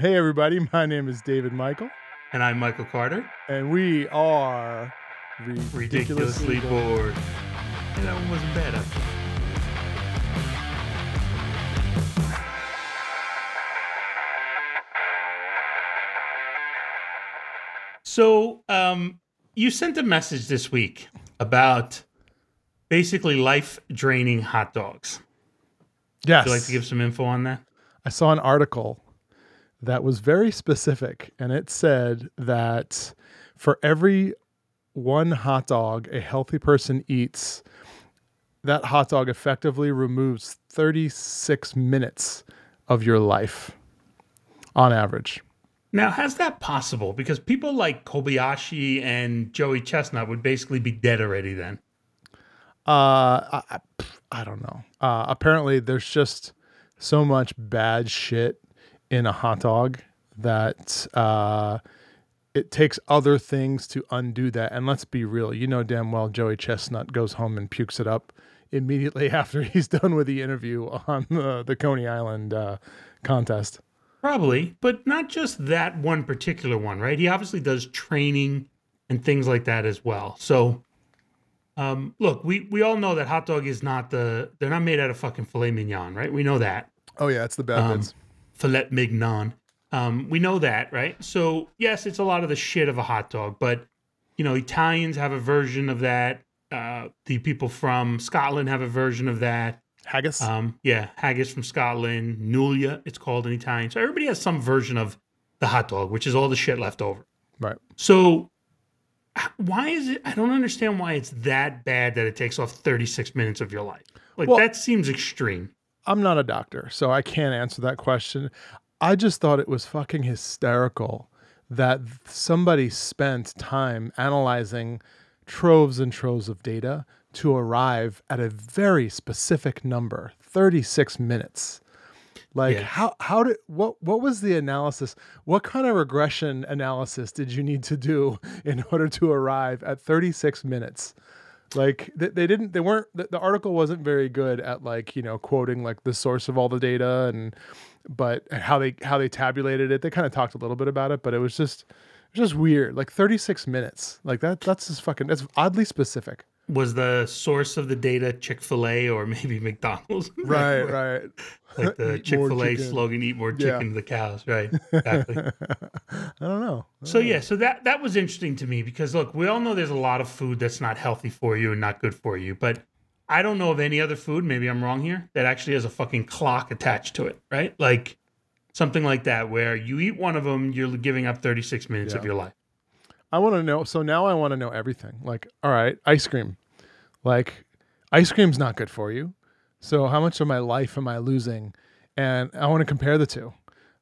Hey, everybody. My name is David Michael, And I'm Michael Carter, and we are ridiculously, ridiculously bored. And that one wasn't bad. So, um, you sent a message this week about basically life draining hot dogs. Yes. Would you like to give some info on that? I saw an article that was very specific, and it said that for every one hot dog a healthy person eats, that hot dog effectively removes 36 minutes of your life on average. Now, how's that possible? Because people like Kobayashi and Joey Chestnut would basically be dead already then. Uh, I, I, I don't know. Uh, apparently, there's just so much bad shit in a hot dog that uh, it takes other things to undo that. And let's be real, you know damn well Joey Chestnut goes home and pukes it up immediately after he's done with the interview on the, the Coney Island uh, contest. Probably, but not just that one particular one, right? He obviously does training and things like that as well. So, um, look, we we all know that hot dog is not the they're not made out of fucking filet mignon, right? We know that Oh yeah, it's the bad Um, bits. Filet mignon. Um, we know that, right? So yes, it's a lot of the shit of a hot dog, but you know, Italians have a version of that. Uh, the people from Scotland have a version of that. Haggis. Um, yeah, haggis from Scotland, Nulia, it's called in Italian. So everybody has some version of the hot dog, which is all the shit left over. right. So why is it? I don't understand why it's that bad that it takes off 36 minutes of your life. Like Well- that seems extreme. I'm not a doctor, so I can't answer that question. I just thought it was fucking hysterical that somebody spent time analyzing troves and troves of data to arrive at a very specific number, 36 minutes. Like Yeah. how how did what what was the analysis? What kind of regression analysis did you need to do in order to arrive at 36 minutes? Like they, they didn't they weren't the, the article wasn't very good at like you know quoting like the source of all the data and but how they how they tabulated it. They kind of talked a little bit about it but it was just it was just weird. Like 36 minutes. Like that that's just fucking that's oddly specific Was the source of the data Chick fil A or maybe McDonald's? right right Like the Chick Fil A slogan, eat more Yeah. chicken to the cows, right? Exactly. i don't know So yeah, so that that was interesting to me because look, we all know there's a lot of food that's not healthy for you and not good for you, but I don't know of any other food, maybe I'm wrong here, that actually has a fucking clock attached to it, right? Like something like that where you eat one of them, you're giving up 36 minutes of your life. I want to know. So now I want to know everything. Like, all right, ice cream. Like, ice cream's not good for you. So how much of my life am I losing? And I want to compare the two.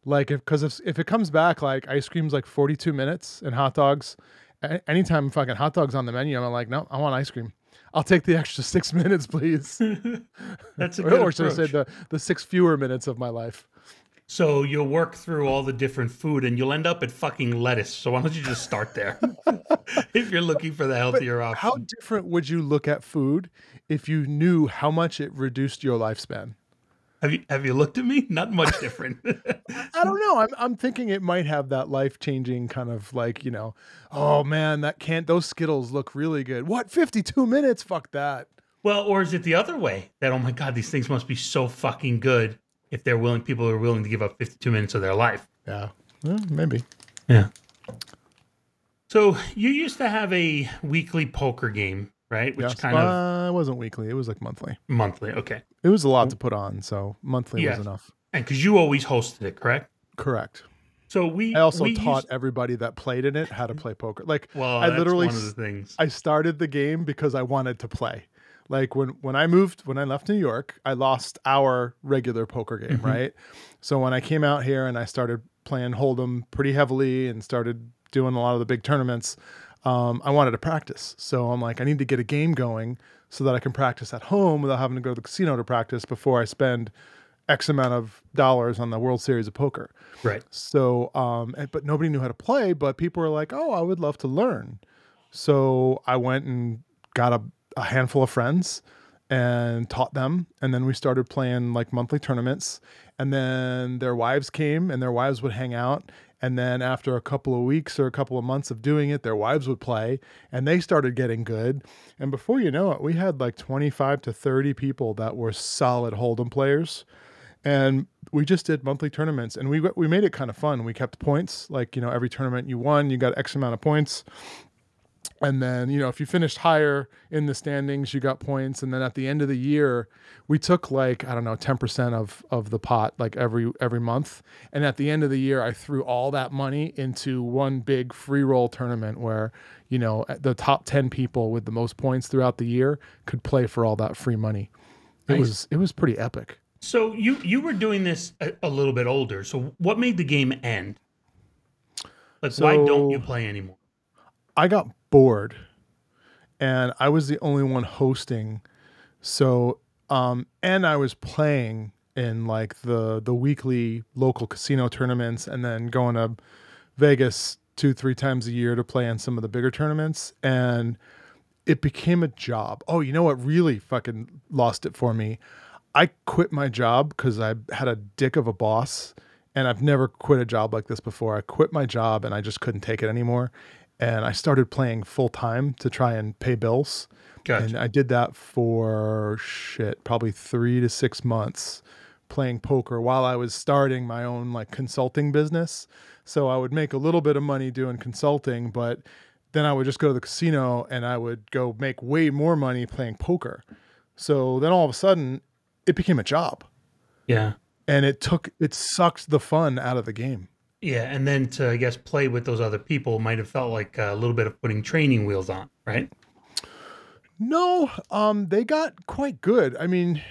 Like, if because if if it comes back like ice cream's like forty two minutes and hot dogs, a- anytime fucking hot dogs on the menu, I'm like, no, I want ice cream. I'll take the extra six minutes, please. That's a or good or should I say the the six fewer minutes of my life. So you'll work through all the different food and you'll end up at fucking lettuce. So why don't you just start there? if you're looking for the healthier option. How different would you look at food if you knew how much it reduced your lifespan? Have you have you looked at me? Not much different. I don't know. I'm I'm thinking it might have that life changing kind of like you know, oh man, that can't. Those Skittles look really good. What? 52 minutes? Fuck that. well, or is it the other way? That oh my god, these things must be so fucking good if they're willing people are willing to give up 52 minutes of their life. Yeah, Eh, maybe. Yeah. So you used to have a weekly poker game, right? Which Yes. kind of Uh, it wasn't weekly. It was like monthly. monthly. Okay. It was a lot to put on, so monthly Yeah. was enough. And because you always hosted it, correct? Correct. So we I also we taught used- everybody that played in it how to play poker. Like well, I that's literally one of the things. I started the game because I wanted to play. Like when when I moved when I left New York, I lost our regular poker game, Mhm. right? So when I came out here and I started playing Hold'em pretty heavily and started doing a lot of the big tournaments, um, I wanted to practice. So I'm like, I need to get a game going so that I can practice at home without having to go to the casino to practice before I spend X amount of dollars on the World Series of Poker. right. So, um, but nobody knew how to play. But people were like, "Oh, I would love to learn." So I went and got a, a handful of friends, and taught them. And then we started playing like monthly tournaments. And then their wives came and their wives would hang out. And then after a couple of weeks or a couple of months of doing it, their wives would play and they started getting good. And before you know it, we had like 25 to 30 people that were solid Hold'em players. And we just did monthly tournaments and we we made it kind of fun. We kept points, like, you know, every tournament you won, you got X amount of points and then you know if you finished higher in the standings you got points and then at the end of the year we took like i don't know 10% of of the pot like every every month and at the end of the year i threw all that money into one big free roll tournament where you know the top 10 people with the most points throughout the year could play for all that free money it Nice. was it was pretty epic So you you were doing this a, a little bit older. So what made the game end? Like why don't you play anymore? I got bored and I was the only one hosting. So um and I was playing in like the the weekly local casino tournaments and then going to Vegas two three times a year to play in some of the bigger tournaments and it became a job. Oh, you know what really fucking lost it for me? I quit my job cuz I had a dick of a boss and I've never quit a job like this before. I quit my job and I just couldn't take it anymore and I started playing full time to try and pay bills. Gotcha. And I did that for shit, probably three to six months playing poker while I was starting my own like consulting business. So I would make a little bit of money doing consulting, but then I would just go to the casino and I would go make way more money playing poker. So then all of a sudden it became a job yeah. and it took, it sucked the fun out of the game. Yeah, and then to I guess play with those other people might have felt like a little bit of putting training wheels on, right? No, um, they got quite good. I mean,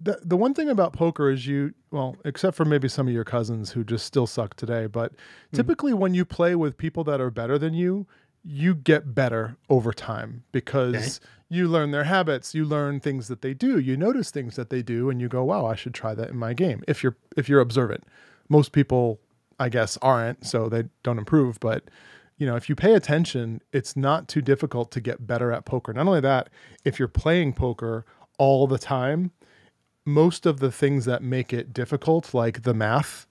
the the one thing about poker is you well, except for maybe some of your cousins who just still suck today, but typically when you play with people that are better than you, you get better over time because you learn their habits, you learn things that they do, you notice things that they do, and you go, "Wow, I should try that in my game." If you're if you're observant, most people, I guess, aren't, so they don't improve, but you know, if you pay attention, it's not too difficult to get better at poker. Not only that, if you're playing poker all the time, most of the things that make it difficult, like the math,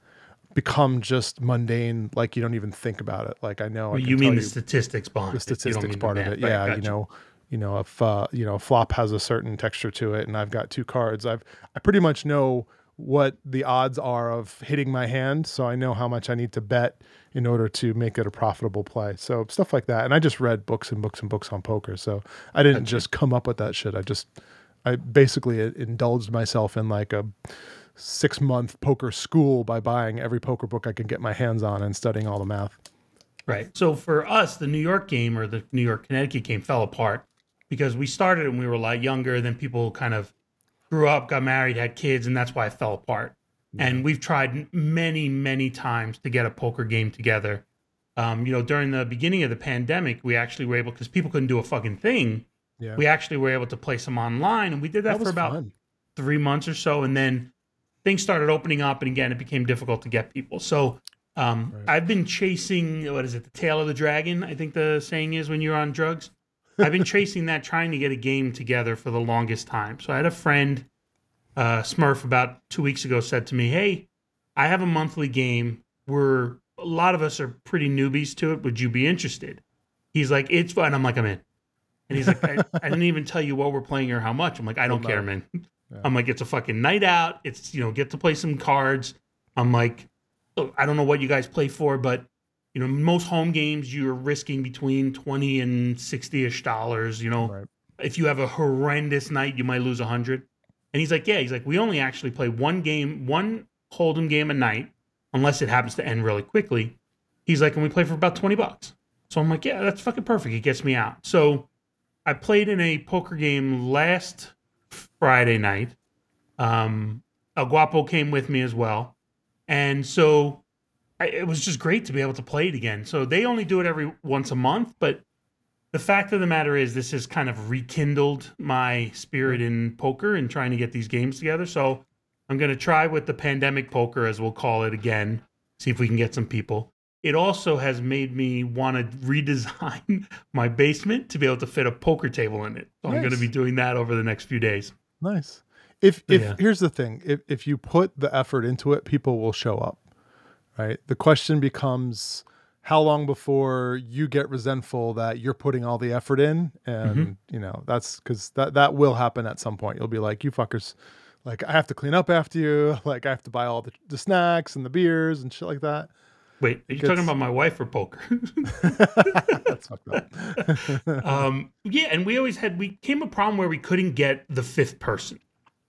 become just mundane. Like you don't even think about it. Like I know Well, can you mean the statistics behind the. You statistics mean the part of it. Right, Yeah, you know, you know, if uh, you know, flop has a certain texture to it, and I've got two cards, I've I pretty much know what the odds are of hitting my hand, so I know how much I need to bet in order to make it a profitable play. So stuff like that. And I just read books and books and books on poker, so I didn't just come up with that shit. I just I basically uh, indulged myself in like a six month poker school by buying every poker book I could get my hands on and studying all the math. Right. So for us, the New York game or the New York Connecticut game fell apart because we started and we were a lot younger. Then people kind of grew up, got married, had kids, and that's why it fell apart. And we've tried many, many times to get a poker game together. Um, you know, during the beginning of the pandemic, we actually were able because people couldn't do a fucking thing. Yeah. We actually were able to play some online, and we did that, that for about fun. three months or so, and then things started opening up, and again, it became difficult to get people. So um, Right. I've been chasing what is it, the tail of the dragon? I think the saying is when you're on drugs. I've been chasing that, trying to get a game together for the longest time. So I had a friend, uh, Smurf, about two weeks ago, said to me, "Hey, I have a monthly game. We're a lot of us are pretty newbies to it. Would you be interested?" He's like, "It's fun." I'm like, "I'm in." And he's like, I, I didn't even tell you what we're playing or how much. I'm like, I don't care, man. Yeah. I'm like, it's a fucking night out. It's, you know, get to play some cards. I'm like, look, I don't know what you guys play for, but, you know, most home games, you're risking between 20 and 60 ish dollars. You know, Right. if you have a horrendous night, you might lose a 100. And he's like, yeah, he's like, we only actually play one game, one Hold'em game a night, unless it happens to end really quickly. He's like, and we play for about 20 bucks. So I'm like, yeah, that's fucking perfect. It gets me out. So I played in a poker game last Friday night. Um, El Guapo came with me as well. And so I, it was just great to be able to play it again. So they only do it every once a month, but the fact of the matter is this has kind of rekindled my spirit in poker and trying to get these games together. So I'm going to try with the pandemic poker, as we'll call it again, see if we can get some people. it also has made me want to redesign my basement to be able to fit a poker table in it. So I'm going to be doing that over the next few days. Nice. If if Yeah. here's the thing, if if you put the effort into it, people will show up. Right? The question becomes how long before you get resentful that you're putting all the effort in and Mm-hmm. you know, that's cuz that that will happen at some point. You'll be like, "You fuckers like I have to clean up after you, like I have to buy all the, the snacks and the beers and shit like that." Wait, are you talking about my wife or poker? That's fucked up. um, yeah, and we always had we came a problem where we couldn't get the fifth person.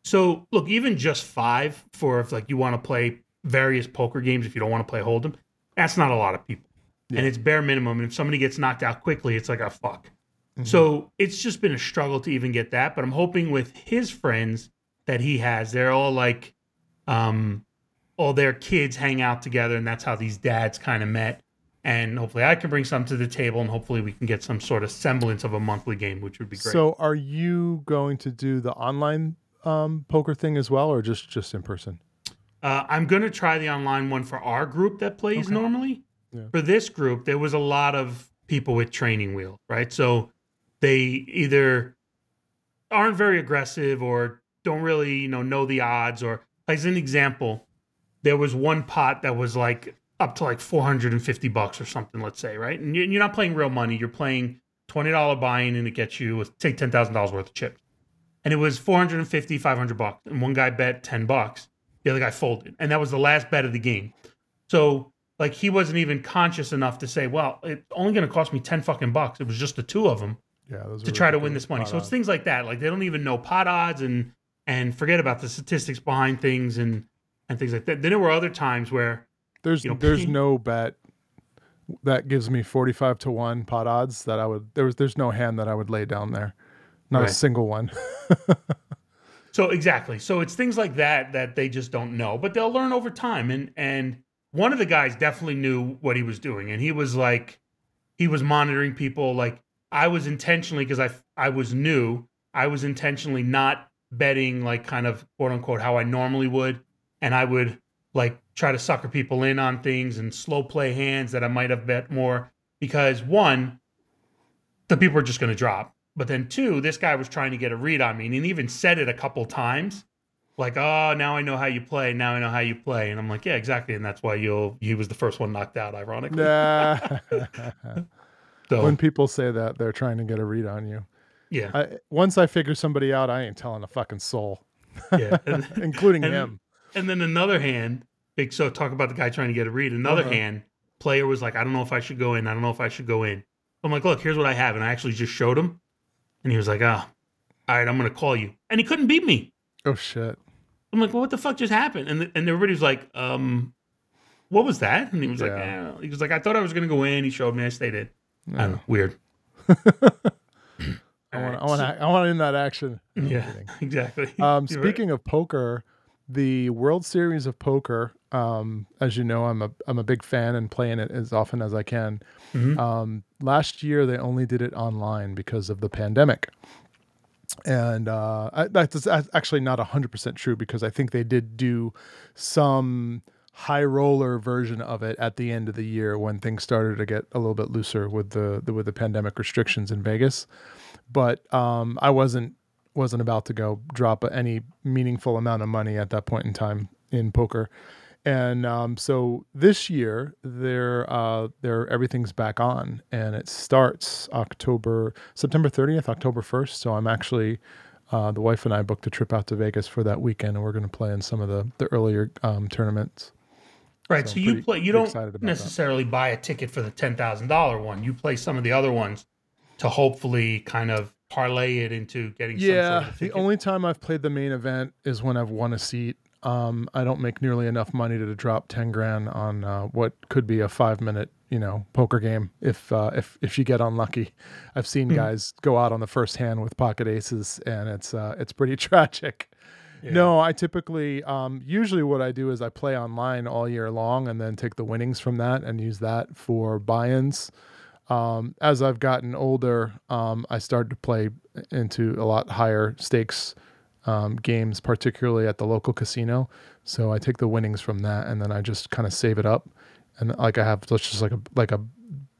So look, even just five for if like you want to play various poker games if you don't want to play Hold'em, that's not a lot of people, and it's bare minimum. And if somebody gets knocked out quickly, it's like a fuck. So it's just been a struggle to even get that. But I'm hoping with his friends that he has, they're all like, um, all their kids hang out together, and that's how these dads kind of met. And hopefully, I can bring some to the table, and hopefully, we can get some sort of semblance of a monthly game, which would be great. So, are you going to do the online um, poker thing as well, or just just in person? Uh, I'm going to try the online one for our group that plays Okay. normally. Yeah. For this group, there was a lot of people with training wheels, right? So they either aren't very aggressive or don't really, you know, know the odds. Or as an example, there was one pot that was like up to like 450 bucks or something, let's say, right? And you- you're not playing real money. You're playing $20 buy-in and it gets you, say, $10,000 worth of chips. And it was 450, 500 bucks. And one guy bet 10 bucks the other guy folded and that was the last bet of the game so like he wasn't even conscious enough to say well it's only going to cost me 10 fucking bucks it was just the two of them Yeah, to try to win this money so it's odds. things like that like they don't even know pot odds and and forget about the statistics behind things and and things like that then there were other times where There's you know, there's no bet that gives me 45 to 1 pot odds that I would there was there's no hand that I would lay down there. Not Right. a single one. So exactly. So it's things like that that they just don't know, but they'll learn over time. And and one of the guys definitely knew what he was doing, and he was like, he was monitoring people. Like I was intentionally because I I was new. I was intentionally not betting like kind of quote unquote how I normally would, and I would like try to sucker people in on things and slow play hands that I might have bet more because one, the people are just going to drop. But then two, this guy was trying to get a read on me, and he even said it a couple times, like, "Oh, now I know how you play. Now I know how you play." And I'm like, "Yeah, exactly." And that's why you'll. He was the first one knocked out, ironically. nah. So when people say that, they're trying to get a read on you. yeah, I, once I figure somebody out, I ain't telling a fucking soul, yeah. And, including and- him. and then another hand, big. So talk about the guy trying to get a read. Another Uh-huh. hand player was like, "I don't know if I should go in. I don't know if I should go in." I'm like, "Look, here's what I have," and I actually just showed him, and he was like, "Ah, all right, I'm gonna call you," and he couldn't beat me. Oh shit. I'm like, well, what the fuck just happened? And and everybody was like, um, what was that? And he was like, Yeah. eh. he was like, I thought I was gonna go in. He showed me. I stayed in. I don't know, weird. I want I want I want in that action. No, Yeah, exactly. Um, You're right. speaking of poker, the World Series of Poker, um, as you know, I'm a I'm a big fan and playing it as often as I can. Mhm. Um, last year they only did it online because of the pandemic, and uh, I, that's that's actually not hundred percent true because I think they did do some high roller version of it at the end of the year when things started to get a little bit looser with the, the with the pandemic restrictions in Vegas. But um, I wasn't wasn't about to go drop any meaningful amount of money at that point in time in poker. And um, so this year, they're, uh, they're, everything's back on, and it starts October, September 30th, October 1st. So I'm actually, uh, the wife and I booked a trip out to Vegas for that weekend, and we're going to play in some of the the earlier um, tournaments. right. so So, you pretty- play. You don't about that. necessarily buy a ticket for the ten thousand dollar one. You play some of the other ones to hopefully kind of parlay it into getting. some Yeah, sort of the only time I've played the main event is when I've won a seat. Um, I don't make nearly enough money to drop ten grand on uh, what could be a five minute, you know, poker game. If uh, if if you get unlucky, I've seen Hmm. guys go out on the first hand with pocket aces, and it's uh, it's pretty tragic. Yeah. No, I typically, um, usually what I do is I play online all year long and then take the winnings from that and use that for buy-ins. Um, as I've gotten older, um, I started to play into a lot higher stakes um, games, particularly at the local casino. So I take the winnings from that and then I just kind of save it up and like I have let's just like a like a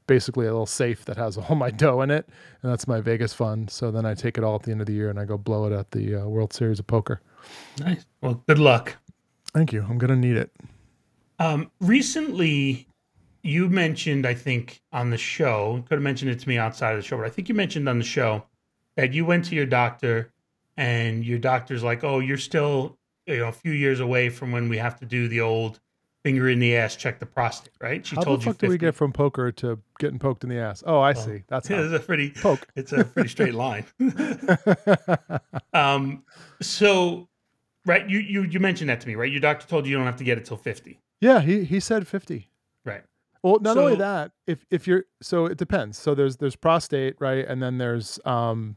basically a little safe that has all my dough in it, and that's my Vegas fund. So then I take it all at the end of the year and I go blow it at the uh, World Series of Poker. Nice. Well, good luck. Thank you. I'm gonna need it. Um, recently, you mentioned, I think, on the show. Could have mentioned it to me outside of the show, but I think you mentioned on the show that you went to your doctor, and your doctor's like, "Oh, you're still, you know, a few years away from when we have to do the old finger in the ass, check the prostate, right? She how told the fuck you. How do we get from poker to getting poked in the ass? Oh, I see. That's it's a pretty poke. It's a pretty straight line. um, so, right, you you you mentioned that to me, right? Your doctor told you you don't have to get it till fifty. Yeah, he he said fifty. Right. Well, not so, only that, if if you're so it depends. So there's there's prostate, right, and then there's um,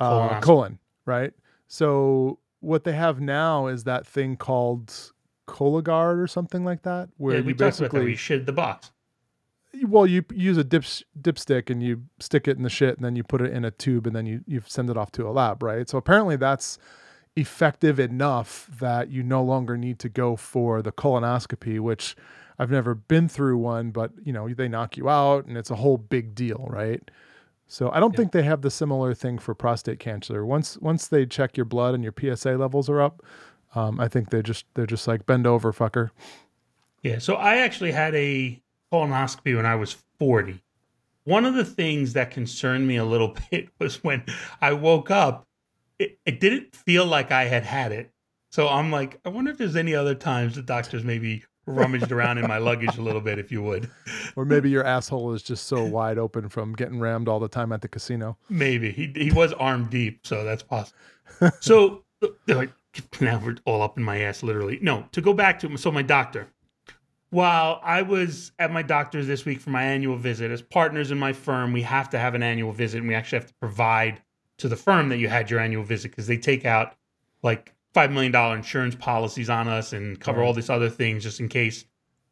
uh, colon, right. So what they have now is that thing called Cologuard or something like that, where yeah, we you basically that, you shit the box. Well, you use a dip dipstick and you stick it in the shit, and then you put it in a tube, and then you you send it off to a lab, right? So apparently that's effective enough that you no longer need to go for the colonoscopy, which I've never been through one, but you know they knock you out, and it's a whole big deal, right? So I don't yeah. think they have the similar thing for prostate cancer. Once once they check your blood and your PSA levels are up, um, I think they just they're just like bend over, fucker. Yeah. So I actually had a colonoscopy when I was forty. One of the things that concerned me a little bit was when I woke up, it, it didn't feel like I had had it. So I'm like, I wonder if there's any other times the doctors maybe rummaged around in my luggage a little bit, if you would. Or maybe your asshole is just so wide open from getting rammed all the time at the casino. Maybe he he was arm deep, so that's possible. So now we're all up in my ass, literally. No, to go back to so my doctor. While I was at my doctor's this week for my annual visit, as partners in my firm, we have to have an annual visit, and we actually have to provide to the firm that you had your annual visit because they take out like five million dollar insurance policies on us and cover right. all these other things just in case.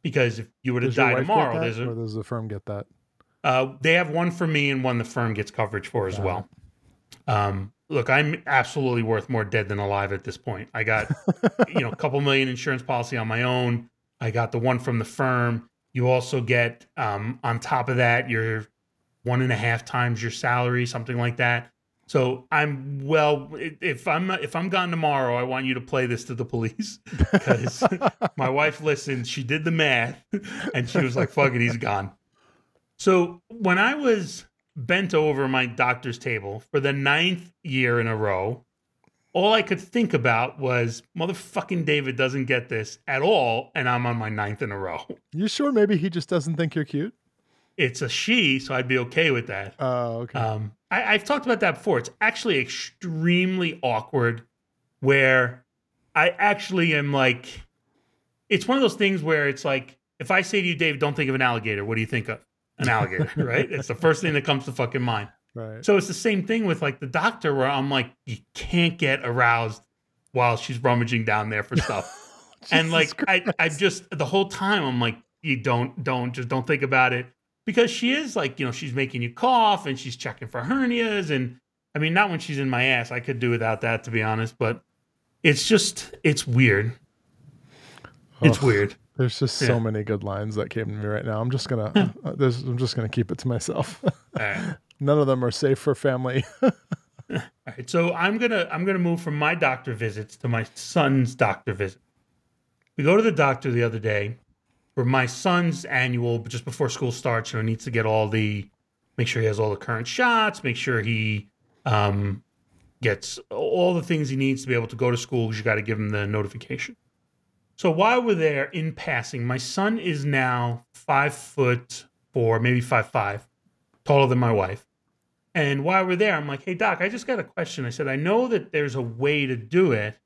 Because if you were to does die tomorrow, there's a, or does the firm get that? Uh, they have one for me and one the firm gets coverage for as well. Um, look, I'm absolutely worth more dead than alive at this point. I got, you know, a couple million insurance policy on my own. I got the one from the firm. You also get, um, on top of that, your one and a half times your salary, something like that. So I'm well. If I'm if I'm gone tomorrow, I want you to play this to the police because my wife listened. She did the math, and she was like, "Fuck it, he's gone." So when I was bent over my doctor's table for the ninth year in a row. All I could think about was motherfucking David doesn't get this at all, and I'm on my ninth in a row. You sure maybe he just doesn't think you're cute? It's a she, so I'd be okay with that. Oh, okay. Um, I, I've talked about that before. It's actually extremely awkward where I actually am like, it's one of those things where it's like, if I say to you, Dave, don't think of an alligator, what do you think of? an alligator, right? It's the first thing that comes to fucking mind. Right. So it's the same thing with like the doctor where I'm like, you can't get aroused while she's rummaging down there for stuff. and like Christ. I I just the whole time I'm like, you don't don't just don't think about it. Because she is like, you know, she's making you cough and she's checking for hernias and I mean not when she's in my ass. I could do without that to be honest, but it's just it's weird. It's weird. There's just yeah. so many good lines that came to me right now. I'm just gonna, uh, I'm just gonna keep it to myself. right. None of them are safe for family. All right, so I'm gonna, I'm gonna move from my doctor visits to my son's doctor visit. We go to the doctor the other day for my son's annual, but just before school starts, you know, needs to get all the, make sure he has all the current shots, make sure he um, gets all the things he needs to be able to go to school. Because you got to give him the notification. So while we're there in passing, my son is now five foot four, maybe five five, taller than my wife. And while we're there, I'm like, hey, doc, I just got a question. I said, I know that there's a way to do it.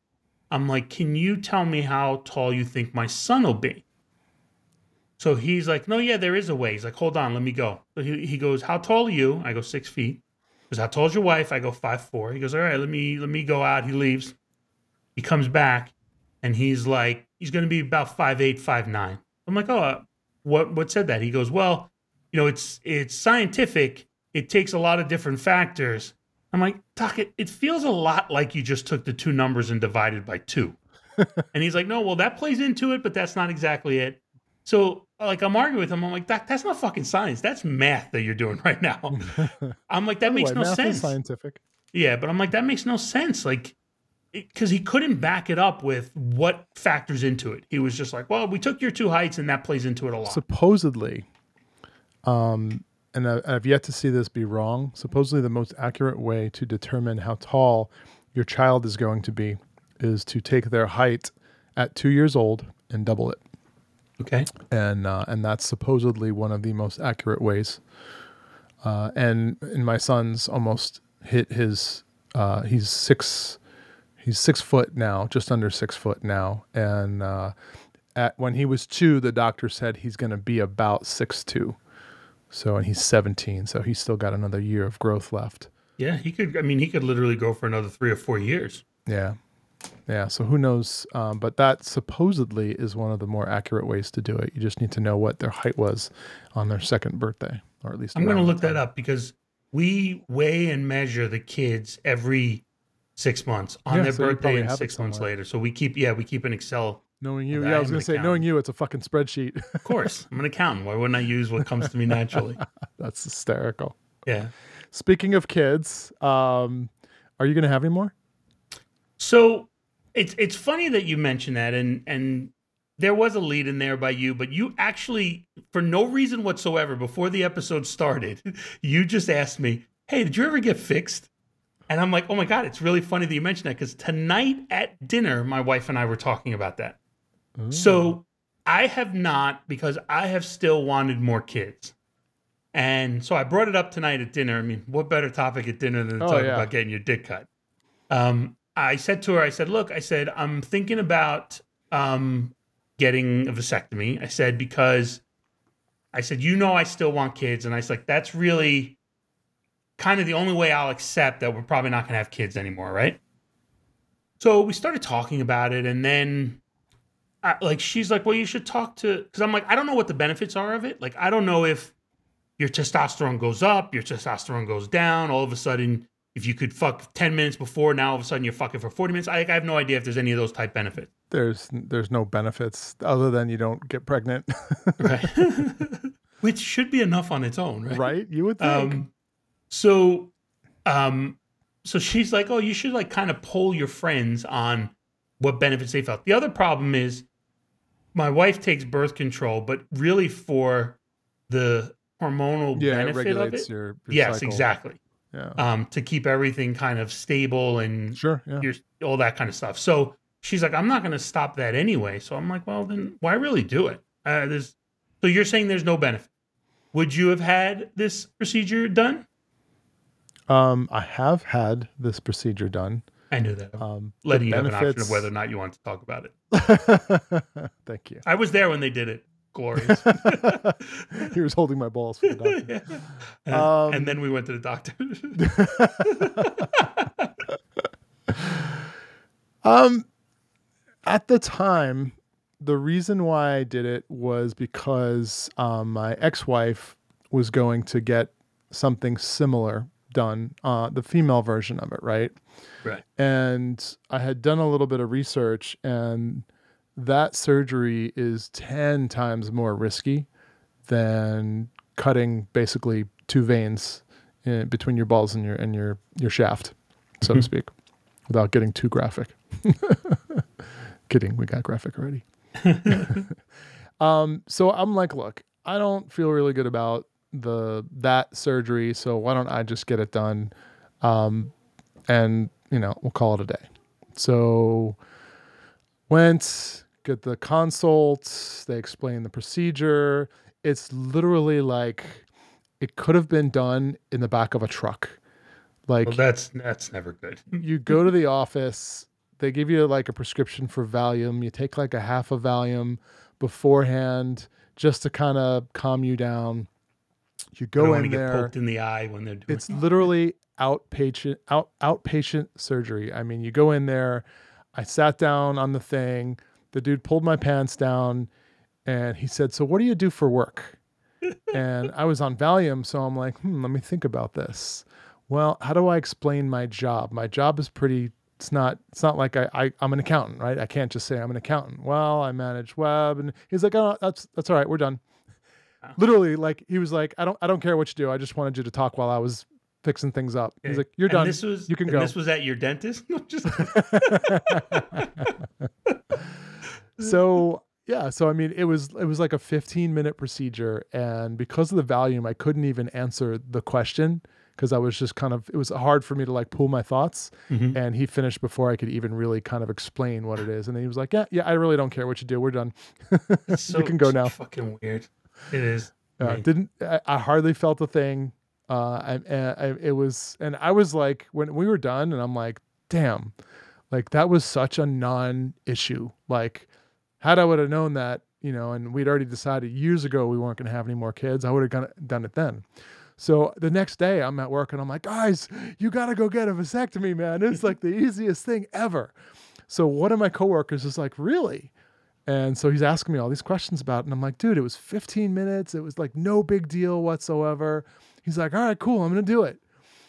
I'm like, can you tell me how tall you think my son will be? So he's like, no, yeah, there is a way. He's like, hold on, let me go. So he, he goes, how tall are you? I go, six feet. He goes, how tall is your wife? I go, five four. He goes, all right, let me let me go out. He leaves. He comes back and he's like, he's going to be about five eight, five nine. I'm like, oh, uh, what what said that? He goes, well, you know, it's it's scientific. It takes a lot of different factors. I'm like, Doc, it, it feels a lot like you just took the two numbers and divided by two. and he's like, no, well, that plays into it, but that's not exactly it. So like I'm arguing with him. I'm like, that, that's not fucking science. That's math that you're doing right now. I'm like, that the makes way, no math is sense. scientific. Yeah, but I'm like, that makes no sense. Like, because he couldn't back it up with what factors into it. He was just like, well, we took your two heights and that plays into it a lot. supposedly, um, and I, I've yet to see this be wrong. Supposedly, the most accurate way to determine how tall your child is going to be is to take their height at two years old and double it, okay. and uh, and that's supposedly one of the most accurate ways. Uh, and and my son's almost hit his. Uh, he's six. He's six foot now, just under six foot now, and uh, at when he was two, the doctor said he's going to be about six two. So and he's seventeen, so he's still got another year of growth left. Yeah, he could. I mean, he could literally go for another three or four years. Yeah, yeah. So who knows? Um, but that supposedly is one of the more accurate ways to do it. You just need to know what their height was on their second birthday, or at least. I'm going to look that up because we weigh and measure the kids every six months on Yeah, their so birthday and six months later. So we keep, yeah, we keep an Excel. Knowing you, yeah, I was going to say, knowing you, it's a fucking spreadsheet. Of course, I'm an accountant. Why wouldn't I use what comes to me naturally? That's hysterical. Yeah. Speaking of kids, um, are you going to have any more? So it's it's funny that you mentioned that, and and there was a lead in there by you, but you actually, for no reason whatsoever, before the episode started, you just asked me, "Hey, did you ever get fixed?" And I'm like, "Oh my god, it's really funny that you mentioned that because tonight at dinner, my wife and I were talking about that." So I have not because I have still wanted more kids. And so I brought it up tonight at dinner. I mean, what better topic at dinner than to Oh, talk yeah. about getting your dick cut? Um, I said to her, I said, look, I said, I'm thinking about um, getting a vasectomy. I said, because I said, you know, I still want kids. And I was like, that's really kind of the only way I'll accept that we're probably not going to have kids anymore, right? So we started talking about it. And then, I, like, she's like, well, you should talk to, because I'm like, I don't know what the benefits are of it. Like, I don't know if your testosterone goes up, your testosterone goes down. All of a sudden, if you could fuck 10 minutes before, now all of a sudden you're fucking for 40 minutes. I, I have no idea if there's any of those type benefits. There's there's no benefits other than you don't get pregnant, Right. Which should be enough on its own, right? right? You would think. Um, so, um, so she's like, "Oh, you should like kind of poll your friends on what benefits they felt." The other problem is, my wife takes birth control, but really for the hormonal yeah, it benefit of regulates it. your, your yes, cycle. exactly. Yeah, Um, to keep everything kind of stable and sure. Yeah, your all that kind of stuff. So she's like, I'm not going to stop that anyway. So I'm like, well, then why really do it? Uh, there's so you're saying there's no benefit. Would you have had this procedure done? um, I have had this procedure done. I knew that. Um, Letting you have an option of whether or not you want to talk about it. Thank you. I was there when they did it. Glorious. he was holding my balls for the doctor. and, Um, and then we went to the doctor. Um, at the time, the reason why I did it was because um, my ex-wife was going to get something similar done, uh, the female version of it, right? right. And I had done a little bit of research, and that surgery is ten times more risky than cutting basically two veins in, between your balls and your and your your shaft, so to Mhm. speak, without getting too graphic. Kidding, we got graphic already. um, so I'm like, look, I don't feel really good about the that surgery, so why don't I just get it done? Um, and you know, we'll call it a day. So went, get the consult, they explain the procedure. It's literally like it could have been done in the back of a truck. Like Well, that's that's never good. you go to the office, they give you like a prescription for Valium. You take like a half of Valium beforehand just to kind of calm you down. You go in get there. poked in the eye when they're doing. It's literally outpatient out outpatient surgery. I mean, you go in there. I sat down on the thing. The dude pulled my pants down, and he said, "So what do you do for work?" and I was on Valium, so I'm like, "Hmm, let me think about this." Well, how do I explain my job? My job is pretty. It's not. It's not like I, I. I'm an accountant, right? I can't just say I'm an accountant. Well, I manage web, and he's like, "Oh, that's that's all right. We're done." Literally, like he was like, I don't I don't care what you do. I just wanted you to talk while I was fixing things up. He's like, You're And done. This was you can and go. This was at your dentist. Just so yeah so i mean it was it was like a 15 minute procedure and because of the Valium i couldn't even answer the question because i was just kind of it was hard for me to like pull my thoughts Mhm. and he finished before i could even really kind of explain what it is and then he was like yeah yeah i really don't care what you do we're done so, you can go now. Fucking weird. It is. uh, didn't I, I hardly felt a thing uh I, I, I- it was and i was like when we were done and i'm like damn like that was such a non-issue like had i would have known that you know and we'd already decided years ago we weren't going to have any more kids i would have done it then so the next day i'm at work and i'm like guys you got to go get a vasectomy man it's like the easiest thing ever so one of my coworkers is like really and so he's asking me all these questions about it. And I'm like, dude, it was 15 minutes. It was like no big deal whatsoever. He's like, all right, cool. I'm going to do it.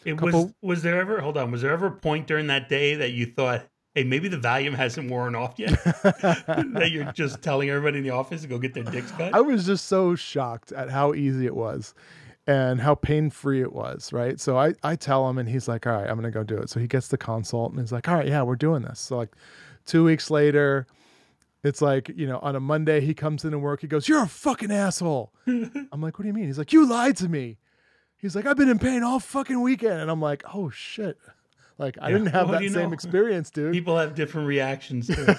It was. Was there ever? Hold on. Was there ever a point during that day that you thought, "Hey, maybe the Valium hasn't worn off yet"? that you're just telling everybody in the office to go get their dicks cut. I was just so shocked at how easy it was and how pain free it was. Right. So I, I tell him, and he's like, all right, I'm going to go do it. So he gets the consult and he's like, all right, yeah, we're doing this. So like two weeks later, it's like, you know, on a Monday, he comes in and work. He goes, You're a fucking asshole. I'm like, What do you mean? He's like, You lied to me. He's like, I've been in pain all fucking weekend. And I'm like, Oh shit. Like, I didn't have Well, that same know, experience, dude. People have different reactions. To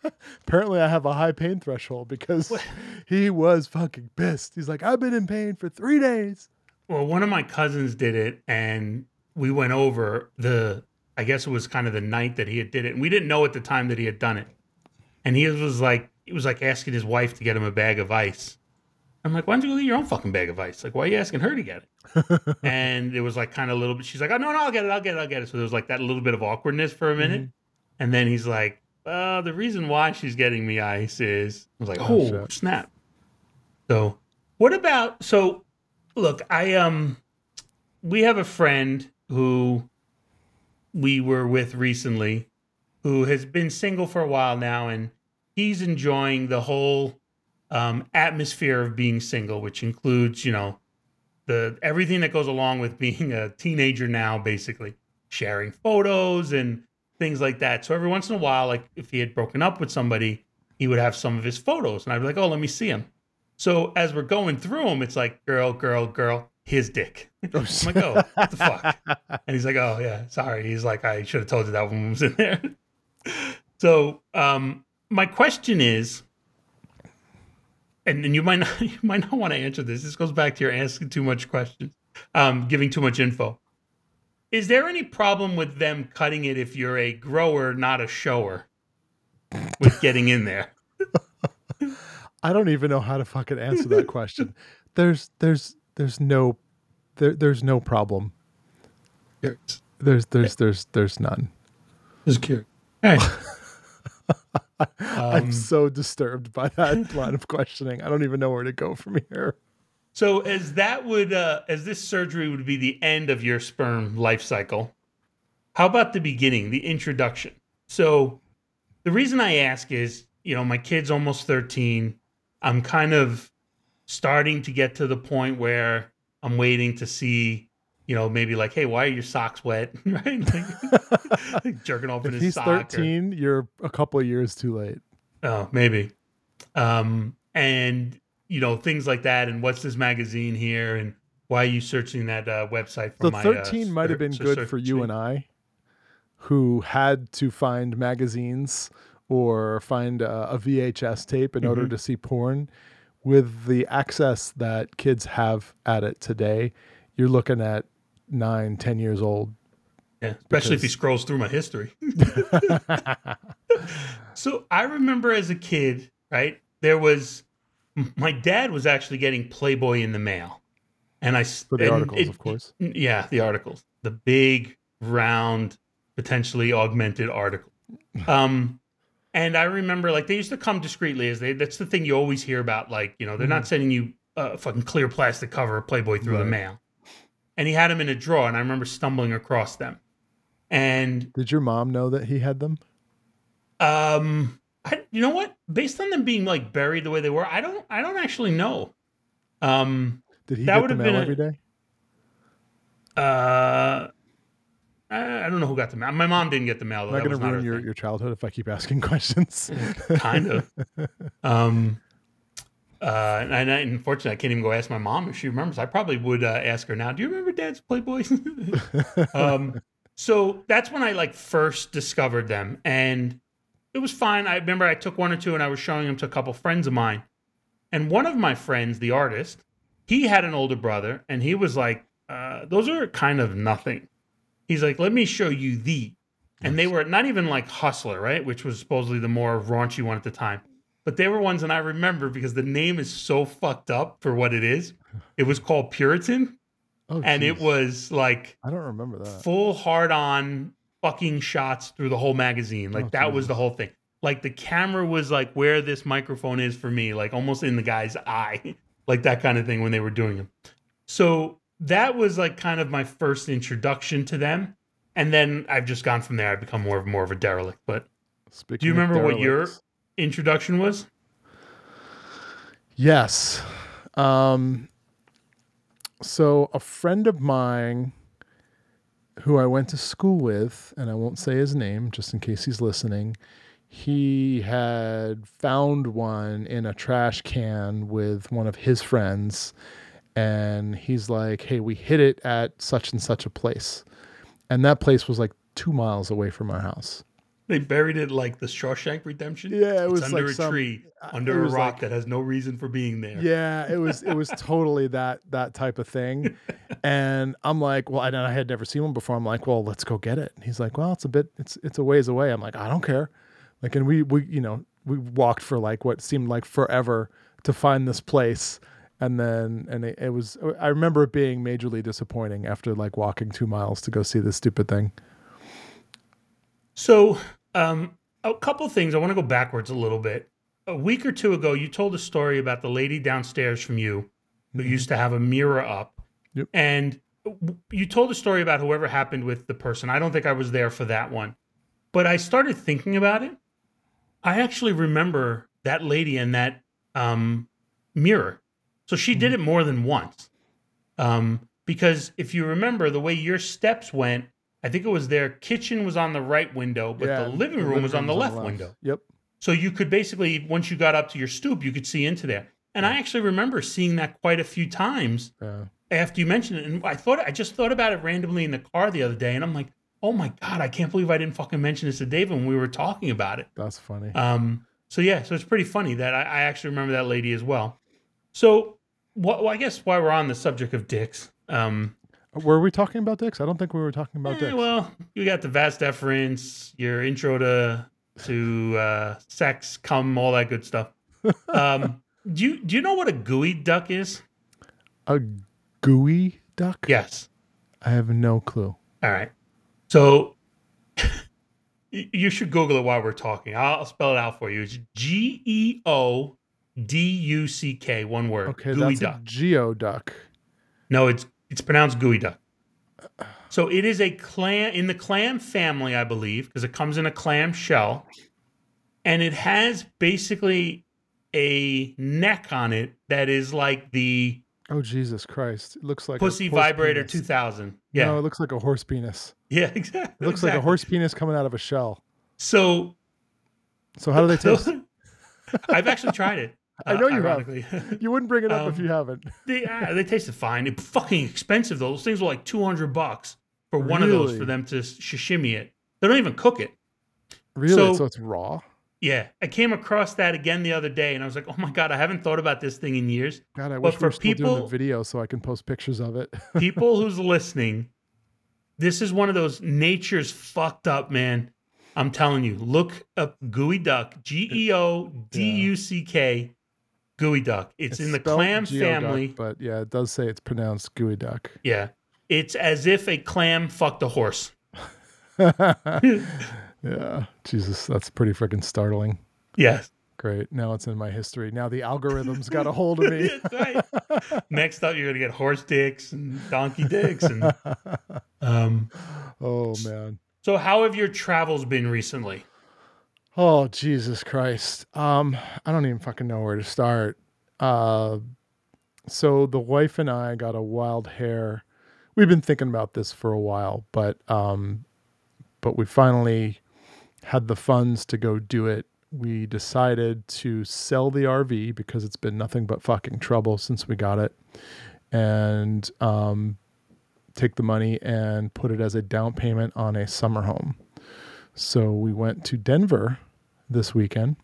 it. Apparently, I have a high pain threshold because he was fucking pissed. He's like, I've been in pain for three days. well, one of my cousins did it, and we went over the. I guess it was kind of the night that he had did it, and we didn't know at the time that he had done it. And he was like, he was like asking his wife to get him a bag of ice. I'm like, why don't you go get your own fucking bag of ice? Like, why are you asking her to get it? and it was like kind of a little bit. She's like, oh no, no, I'll get it, I'll get it, I'll get it. So there was like that little bit of awkwardness for a minute, and then he's like, uh, the reason why she's getting me ice is I was like, Oh, oh, snap. So what about so? Look, I um, we have a friend who we were with recently, who has been single for a while now, and he's enjoying the whole um, atmosphere of being single, which includes, you know, the everything that goes along with being a teenager now, basically sharing photos and things like that. So every once in a while, like if he had broken up with somebody, he would have some of his photos, and I'd be like, "Oh, let me see him." So as we're going through them, it's like girl, girl, girl, his dick. I'm like, "Oh, what the fuck?" And he's like, "Oh yeah, sorry." He's like, "I should have told you that one was in there." so um, my question is, and, and you might not you might not want to answer this. This goes back to your asking too much questions, um, giving too much info. Is there any problem with them cutting it if you're a grower, not a shower, with getting in there? I don't even know how to fucking answer that question. There's, there's, there's no, there, there's no problem. There's, there's, there's, there's none. Just curious. All right. I'm Um, so disturbed by that line of questioning. I don't even know where to go from here. So as that would uh as this surgery would be the end of your sperm life cycle, how about the beginning, the introduction? So the reason I ask is, you know, my kid's almost 13. I'm kind of starting to get to the point where I'm waiting to see, you know, maybe like, hey, why are your socks wet? right? Like, like jerking off in If his he's sock. or- 13, you're a couple of years too late. Oh, maybe. Um, and you know things like that. And what's this magazine here? And why are you searching that uh, website for So my? 13 uh, might have been ser- good for you and I, who had to find magazines or find a, a VHS tape in order Mm-hmm. to see porn. With the access that kids have at it today, you're looking at nine, ten years old. Yeah, especially if he scrolls through my history. so I remember as a kid, right? There was my dad was actually getting Playboy in the mail, and I For the articles, it- of course. Yeah, the articles, the big, round, potentially augmented article. Um, and I remember like they used to come discreetly, as they. That's the thing you always hear about. Like you know, they're not sending you a fucking clear plastic cover of Playboy through the mail. And he had them in a drawer, and I remember stumbling across them. And Did your mom know that he had them? um, I, you know what? Based on them being like buried the way they were, I don't, I don't actually know. Um, Did he That get the mail been a- every day? uh, I I don't know who got the mail. My mom didn't get the mail. Though. Am I That going was to not ruin your, thing. your childhood if I keep asking questions? kind of. Um, uh, and, I, unfortunately, I can't even go ask my mom if she remembers. I probably would uh, ask her now. Do you remember Dad's Playboy? um, so that's when I like first discovered them, and it was fine. I remember I took one or two, and I was showing them to a couple friends of mine, and one of my friends, the artist, he had an older brother, and he was like, uh, "Those are kind of nothing." He's like, "Let me show you the." And they were not even like Hustler, right? Which was supposedly the more raunchy one at the time. But they were ones that I remember because the name is so fucked up for what it is. It was called Puritan, oh, and it was like I don't remember that. full hard on fucking shots through the whole magazine. Like Oh, that was the whole thing. Like the camera was like where this microphone is for me, like almost in the guy's eye, like that kind of thing when they were doing them. So that was like kind of my first introduction to them. And then I've just gone from there. I've become more of more of a derelict. But Speaking you remember what your- introduction was Yes. Um, so a friend of mine who I went to school with, and I won't say his name just in case he's listening, he had found one in a trash can with one of his friends. And he's like, hey, we hit it at such and such a place. And that place was like two miles away from our house. They buried it like the Shawshank Redemption. Yeah, it It's was under like a some- tree, uh, under a rock like- that has no reason for being there. Yeah, it was it was totally that that type of thing. And I'm like, well, and I had never seen one before. I'm like, well, let's go get it. And he's like, well, it's a bit it's it's a ways away. I'm like, I don't care. Like and we we you know, we walked for like what seemed like forever to find this place. And then and it, it was I remember it being majorly disappointing after like walking 2 miles to go see this stupid thing. So, um, a couple things. I want to go backwards a little bit. A week or two ago, you told a story about the lady downstairs from you who used to have a mirror up. Mm-hmm. Yep. And you told a story about whoever happened with the person. I don't think I was there for that one. But I started thinking about it. I actually remember that lady and that um, mirror. So she Mm-hmm. did it more than once. Um, because if you remember the way your steps went, I think it was their kitchen was on the right window, but Yeah, the living room was on the left window. Yep. So you could basically, once you got up to your stoop, you could see into there. And I actually remember seeing that quite a few times Yeah. after you mentioned it. And I thought, I just thought about it randomly in the car the other day. And I'm like, oh my God, I can't believe I didn't fucking mention this to David when we were talking about it. That's funny. Um, so yeah, so it's pretty funny that I, I actually remember that lady as well. So, what, well, I guess while we're on the subject of dicks, um, Were we talking about dicks? I don't think we were talking about eh, dicks. well, you got the vast deference, your intro to to uh, sex, cum, all that good stuff. Um, do you do you know what a gooey duck is? a gooey duck? Yes. I have no clue. All right. So you should Google it while we're talking. I'll spell it out for you. It's G E O D U C K, one word. Okay, gooey that's duck. geoduck. No, it's it's pronounced gooey duck. So it is a clam in the clam family, I believe, because it comes in a clam shell, and it has basically a neck on it that is like the Oh Jesus Christ! It looks like a pussy vibrator penis. 2000. Yeah, No, it looks like a horse penis. yeah, exactly. It looks like a horse penis coming out of a shell. So So how do they taste? I've actually tried it. I know you have. ironically. you wouldn't bring it up if Um, you haven't. they uh, they tasted fine. It fucking expensive though. Those things were like two hundred bucks for one of those for them to sashimi it. They don't even cook it. Really? so- So, it's raw. Yeah, I came across that again the other day, and I was like, "Oh my god, I haven't thought about this thing in years." God, I But wish we for still doing the video so I can post pictures of it. People who's listening, this is one of those nature's fucked up, man. I'm telling you, look up gooey duck, G E O D U C K, gooey duck. It's, in the clam geoduck, family. but yeah, it does say it's pronounced gooey duck. Yeah, it's as if a clam fucked a horse. yeah, Jesus, that's pretty freaking startling. Yes. Great. Now it's in my history. Now the algorithms got a hold of me. Right. Next up, you're gonna get horse dicks and donkey dicks, and um. oh man. So, how have your travels been recently? Oh Jesus Christ. Um, I don't even fucking know where to start. Uh so the wife and I got a wild hair. We've been thinking about this for a while, but um, but we finally had the funds to go do it. We decided to sell the RV because it's been nothing but fucking trouble since we got it, and um, take the money and put it as a down payment on a summer home. So we went to Denver this weekend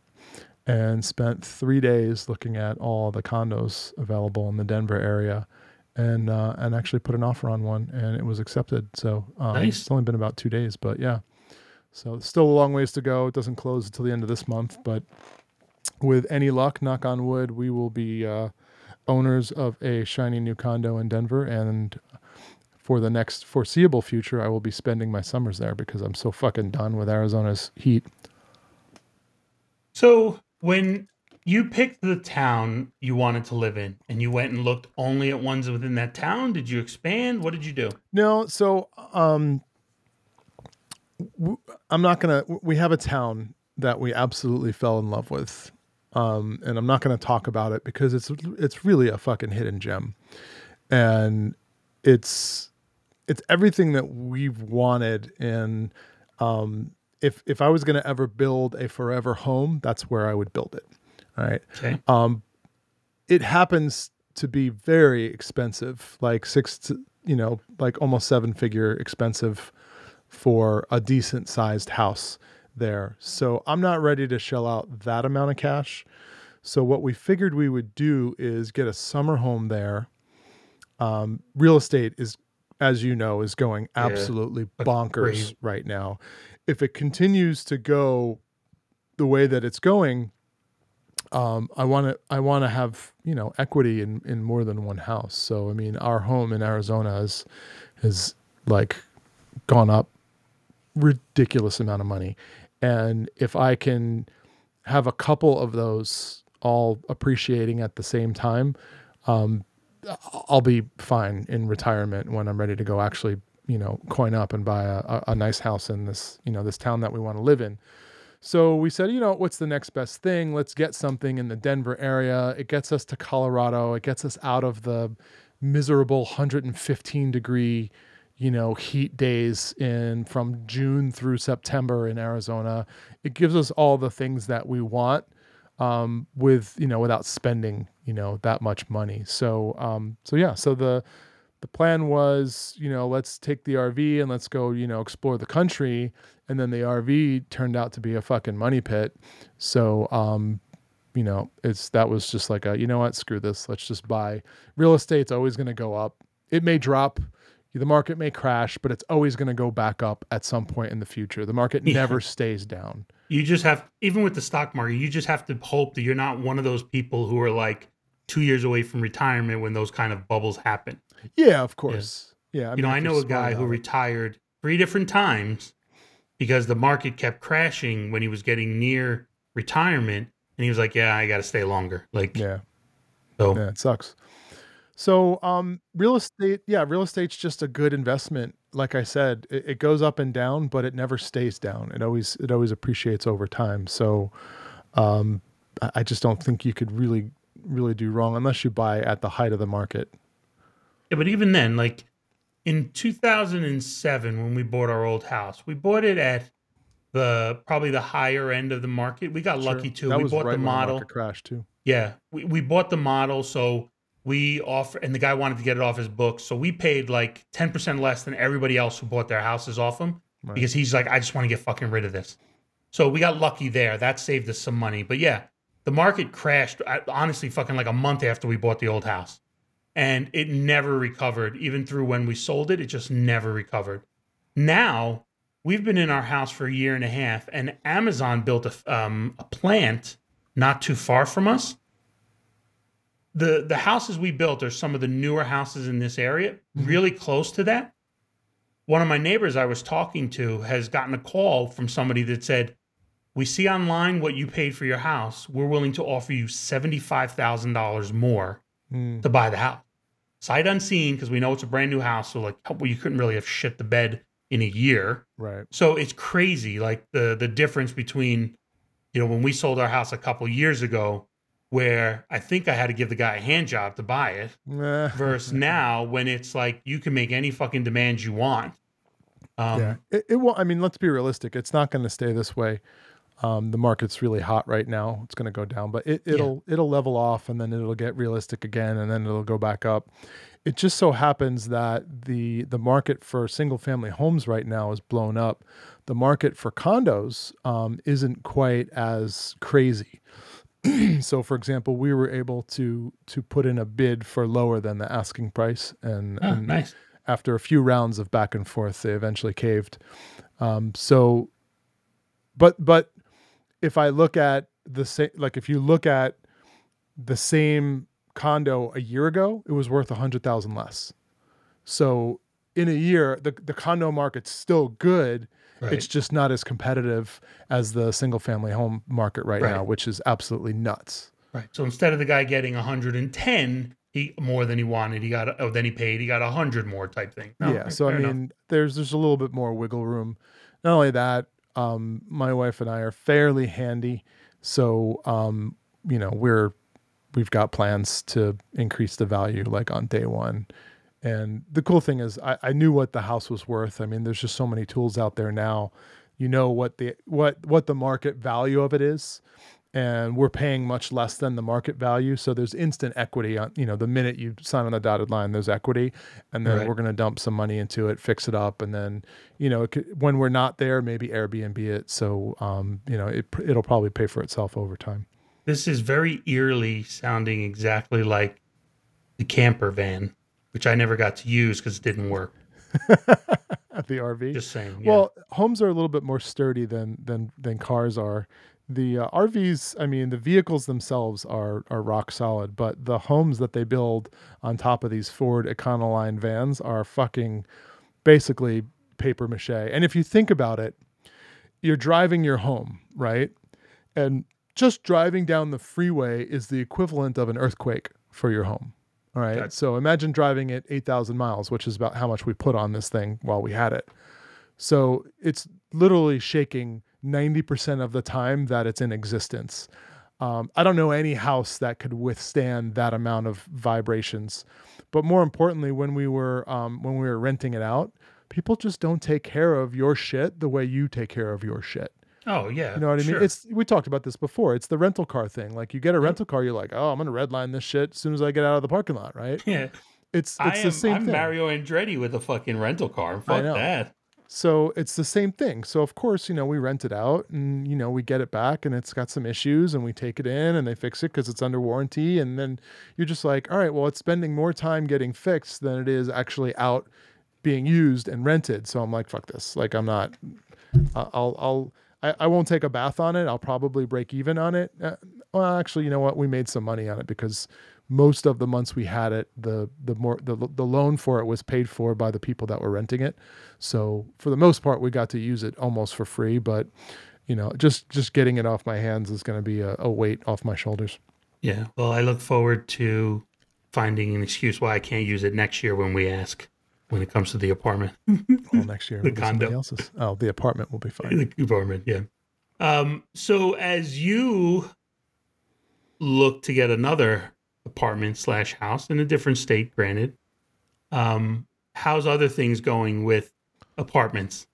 and spent three days looking at all the condos available in the Denver area, and uh, and actually put an offer on one, and it was accepted. So um, Nice. it's only been about two days, but yeah. So still a long ways to go. It doesn't close until the end of this month, but with any luck, knock on wood, we will be uh, owners of a shiny new condo in Denver, and for the next foreseeable future, I will be spending my summers there because I'm so fucking done with Arizona's heat. So when you picked the town you wanted to live in and you went and looked only at ones within that town, did you expand? What did you do? No, so um, w- I'm not gonna. We have a town that we absolutely fell in love with, um, and I'm not gonna talk about it because it's it's really a fucking hidden gem, and it's it's everything that we've wanted. in um, if if I was gonna ever build a forever home, that's where I would build it. All right? Okay. um it happens to be very expensive like six to you know like almost seven figure expensive for a decent sized house there. So i'm not ready to shell out that amount of cash. So what we figured we would do is get a summer home there. Um, real estate is as you know is going absolutely that's bonkers right now if it continues to go the way that it's going um, I want to I want to have you know equity in in more than one house. So I mean, our home in Arizona has has like gone up ridiculous amount of money, and if I can have a couple of those all appreciating at the same time, um, I'll be fine in retirement when I'm ready to go actually you know coin up and buy a, a, nice house in this you know this town that we want to live in. So we said, you know, what's the next best thing? Let's get something in the Denver area. It gets us to Colorado. It gets us out of the miserable 115 degree, you know, heat days in from June through September in Arizona. It gives us all the things that we want um, with, you know, without spending, you know, that much money. So, um, so yeah, so the, the plan was, you know, let's take the RV and let's go, you know, explore the country. And then the RV turned out to be a fucking money pit. So, um, you know, it's that was just like a, you know what, screw this. Let's just buy. Real estate's always going to go up. It may drop. The market may crash, but it's always going to go back up at some point in the future. The market Yeah. never stays down. You just have, even with the stock market, you just have to hope that you're not one of those people who are like two years away from retirement when those kind of bubbles happen. Yeah, of course. Yeah. you know, I know a guy who it. retired three different times because the market kept crashing when he was getting near retirement. And he was like, yeah, I got to stay longer. Like, Yeah. so Yeah, it sucks. So, um, real estate, yeah, real estate's just a good investment. Like I said, it, it goes up and down, but it never stays down. It always, it always appreciates over time. So, um, I, I just don't think you could really, really do wrong unless you buy at the height of the market. Yeah, but even then, like in 2007, when we bought our old house, we bought it at the probably the higher end of the market. We got lucky Sure. too. That we was bought right the model. market crash too. Yeah, we, we bought the model, so we offer, and the guy wanted to get it off his books, so we paid like 10% less than everybody else who bought their houses off him Right. because he's like, I just want to get fucking rid of this. So we got lucky there. That saved us some money. But yeah, the market crashed honestly fucking like a month after we bought the old house. And it never recovered. Even through when we sold it, it just never recovered. Now we've been in our house for a year and a half, and Amazon built a, um, a plant not too far from us. The the houses we built are some of the newer houses in this area, Mhm. really close to that. One of my neighbors I was talking to has gotten a call from somebody that said, "We see online what you paid for your house. We're willing to offer you $75,000 more Mm, to buy the house." Sight unseen because we know it's a brand new house, so like well, you couldn't really have shit the bed in a year. right. So it's crazy, like the the difference between, you know, when we sold our house a couple years ago, where I think I had to give the guy a hand job to buy it. Versus now, when it's like you can make any fucking demands you want. Um, yeah, it, it will. I mean, let's be realistic. It's not going to stay this way. Um, the market's really hot right now. It's going to go down, but it, it'll it'll level off, and then it'll get realistic again, and then it'll go back up. It just so happens that the the market for single family homes right now is blown up. The market for condos um, isn't quite as crazy. so, for example, we were able to to put in a bid for lower than the asking price, and, oh, and nice. after a few rounds of back and forth, they eventually caved. Um, so, but but if I look at the same, like if you look at the same condo a year ago, it was worth a hundred thousand less. So in a year, the the condo market's still good. Right. It's just not as competitive as the single family home market right, Right. now, which is absolutely nuts. Right. So instead of the guy getting 110, he more than he wanted, he got oh then he paid, he got 100 more type thing. No, yeah. So I mean, enough. there's there's a little bit more wiggle room. Not only that, um, my wife and I are fairly handy, so um, you know we're we've got plans to increase the value like on day one. And the cool thing is, I, I knew what the house was worth. I mean, there's just so many tools out there now. You know what the what what the market value of it is, and we're paying much less than the market value. So there's instant equity on, you know, the minute you sign on the dotted line, there's equity. And then Right. we're going to dump some money into it, fix it up. And then, you know, it could, when we're not there, maybe Airbnb it. So, um, you know, it, it'll probably pay for itself over time. This is very eerily sounding exactly like the camper van, which I never got to use because it didn't work. At the RV. Just saying. yeah. Well, homes are a little bit more sturdy than than than cars are. The uh, RVs, I mean, the vehicles themselves are are rock solid, but the homes that they build on top of these Ford Econoline vans are fucking basically paper mache. And if you think about it, you're driving your home, right? And just driving down the freeway is the equivalent of an earthquake for your home. All right. Okay. So imagine driving it 8,000 miles, which is about how much we put on this thing while we had it. So it's literally shaking 90% of the time that it's in existence. Um, I don't know any house that could withstand that amount of vibrations. But more importantly, when we were um, when we were renting it out, people just don't take care of your shit the way you take care of your shit. oh yeah. You know what I mean? It's we talked about this before. It's the rental car thing. Like you get a rental car, you're like, oh, I'm gonna redline this shit as soon as I get out of the parking lot, right? yeah. It's it's I the am same I'm thing. Mario Andretti with a fucking rental car. Fuck that. So it's the same thing. So of course, you know, we rent it out and you know, we get it back and it's got some issues and we take it in and they fix it because it's under warranty. And then you're just like, all right, well, it's spending more time getting fixed than it is actually out being used and rented. So I'm like, fuck this. Like I'm not I'll I'll I, I won't take a bath on it. I'll probably break even on it. Uh, well, actually, you know what? We made some money on it because most of the months we had it, the the more the the loan for it was paid for by the people that were renting it. So for the most part, we got to use it almost for free. But you know, just just getting it off my hands is going to be a, a weight off my shoulders. Yeah. Well, I look forward to finding an excuse why I can't use it next year when we ask when it comes to the apartment. Well, next year, The somebody condo. else's. Oh, the apartment will be fine. the apartment, yeah. Um, so as you look to get another apartment slash house in a different state, granted, um, how's other things going with apartments?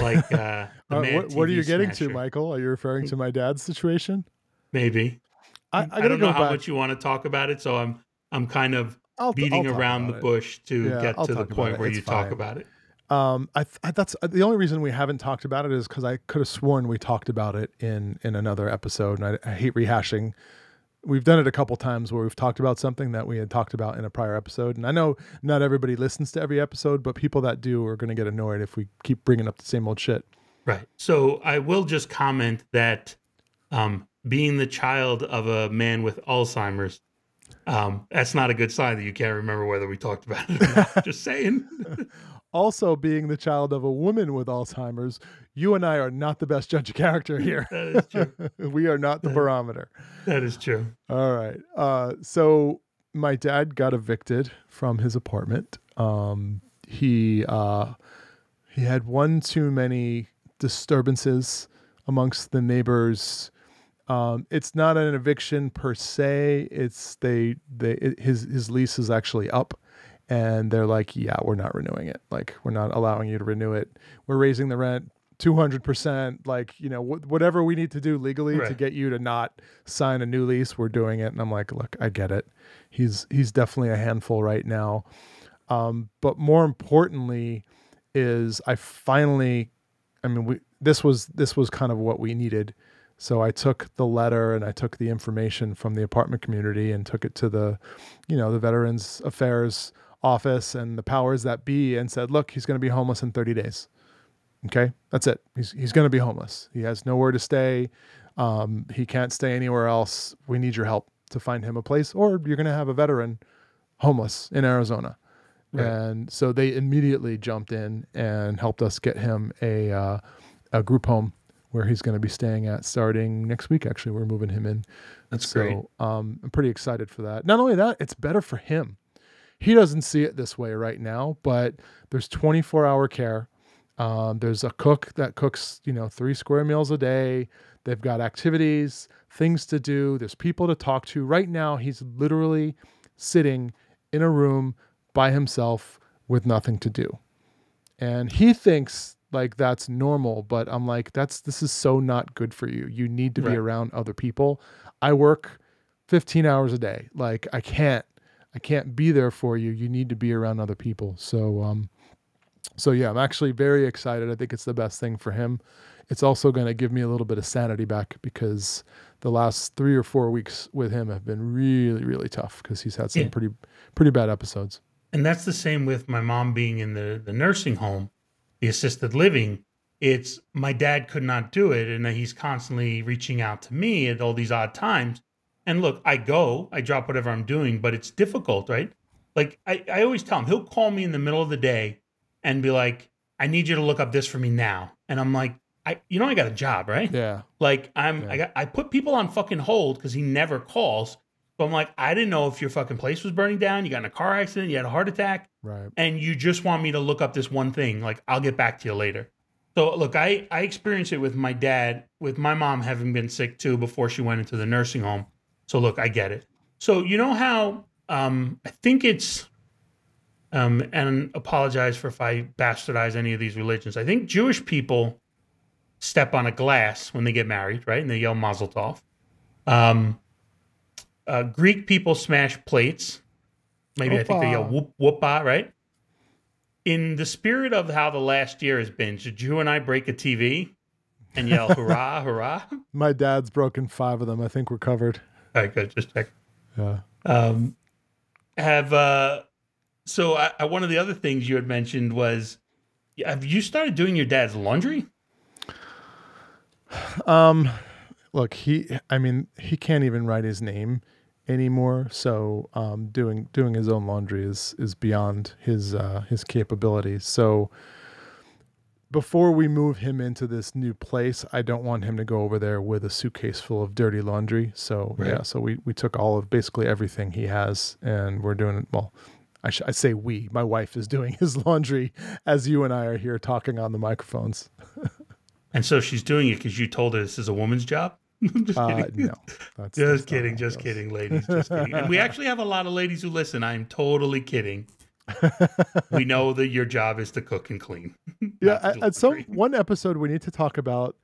Like uh, Uh, what, what are you getting to, Michael? Are you referring to my dad's situation? Maybe. I, I I, don't go know how back. much you want to talk about it, so I'm I'm kind of I'll, beating I'll around the it. bush to Yeah, get I'll to the point it. where It's you talk about it. Um, I, th- I that's the only reason we haven't talked about it is because I could have sworn we talked about it in in another episode, and I, I hate rehashing. We've done it a couple times where we've talked about something that we had talked about in a prior episode, and I know not everybody listens to every episode, but people that do are going to get annoyed if we keep bringing up the same old shit. Right. So I will just comment that um, being the child of a man with Alzheimer's, um, that's not a good sign that you can't remember whether we talked about it or not. just saying. Also, being the child of a woman with Alzheimer's, you and I are not the best judge of character here. that is true. we are not the barometer. That is true. All right. Uh, so my dad got evicted from his apartment. Um, he uh, he had one too many disturbances amongst the neighbors, Um, it's not an eviction per se. It's they they it, his his lease is actually up, and they're like, yeah, we're not renewing it. Like we're not allowing you to renew it. We're raising the rent 200% like you know wh- whatever we need to do legally to get you to not sign a new lease we're doing it. And i'm like look i get it. He's he's definitely a handful right now. Um, but more importantly is i finally i mean we this was this was kind of what we needed. So i took the letter and i took the information from the apartment community and took it to the you know the veterans affairs office and the powers that be and said look he's going to be homeless in 30 days Okay, that's it. He's he's going to be homeless. He has nowhere to stay. Um, he can't stay anywhere else. We need your help to find him a place, or you're going to have a veteran homeless in Arizona. Right. And so they immediately jumped in and helped us get him a uh, a group home where he's going to be staying at starting next week. Actually, we're moving him in. That's so great. um, I'm pretty excited for that. Not only that, it's better for him. He doesn't see it this way right now, but there's 24 hour care. Um, there's a cook that cooks, you know, three square meals a day. They've got activities, things to do. There's people to talk to. Right now, he's literally sitting in a room by himself with nothing to do. And he thinks like that's normal, but I'm like, that's this is so not good for you. You need to be around other people. I work 15 hours a day. Like I can't I can't be there for you. You need to be around other people. So um so yeah, I'm actually very excited. I think it's the best thing for him. It's also going to give me a little bit of sanity back because the last 3 or 4 weeks with him have been really really tough because he's had some Yeah. pretty pretty bad episodes. And that's the same with my mom being in the, the nursing home, the assisted living. It's my dad could not do it. And he's constantly reaching out to me at all these odd times. And look, I go, I drop whatever I'm doing, but it's difficult, right? Like I, I always tell him, he'll call me in the middle of the day and be like, I need you to look up this for me now. And I'm like, I, you know, I got a job, right? Yeah. Like I'm, Yeah. I got, I put people on fucking hold because he never calls. So I'm like, I didn't know if your fucking place was burning down. You got in a car accident. You had a heart attack, Right. and you just want me to look up this one thing. Like I'll get back to you later. So look, I I experienced it with my dad, with my mom having been sick too before she went into the nursing home. So look, I get it. So you know how um I think it's um and apologize for if I bastardize any of these religions. I think Jewish people step on a glass when they get married, right? And they yell Mazel Tov. Um, uh, Greek people smash plates. Maybe I think they yell Opa. whoop whoopa, right? In the spirit of how the last year has been, should you and I break a TV and yell hurrah, hurrah? My dad's broken five of them. I think we're covered. Right, good. Just check. Yeah. Um, have uh, so I, I, one of the other things you had mentioned was, have you started doing your dad's laundry? Um, look, he. I mean, he can't even write his name anymore. So, um, doing doing his own laundry is is beyond his uh, his capabilities. So, before we move him into this new place, I don't want him to go over there with a suitcase full of dirty laundry. So Right. yeah, so we we took all of basically everything he has, and we're doing it. Well, I, sh- I say we. My wife is doing his laundry as you and I are here talking on the microphones. And so she's doing it because you told her this is a woman's job. just Uh, kidding. no, that's, that's Just not kidding, just kidding, ladies. Just kidding. And we actually have a lot of ladies who listen. I'm totally kidding. We know that your job is to cook and clean. yeah at, at some one episode we need to talk about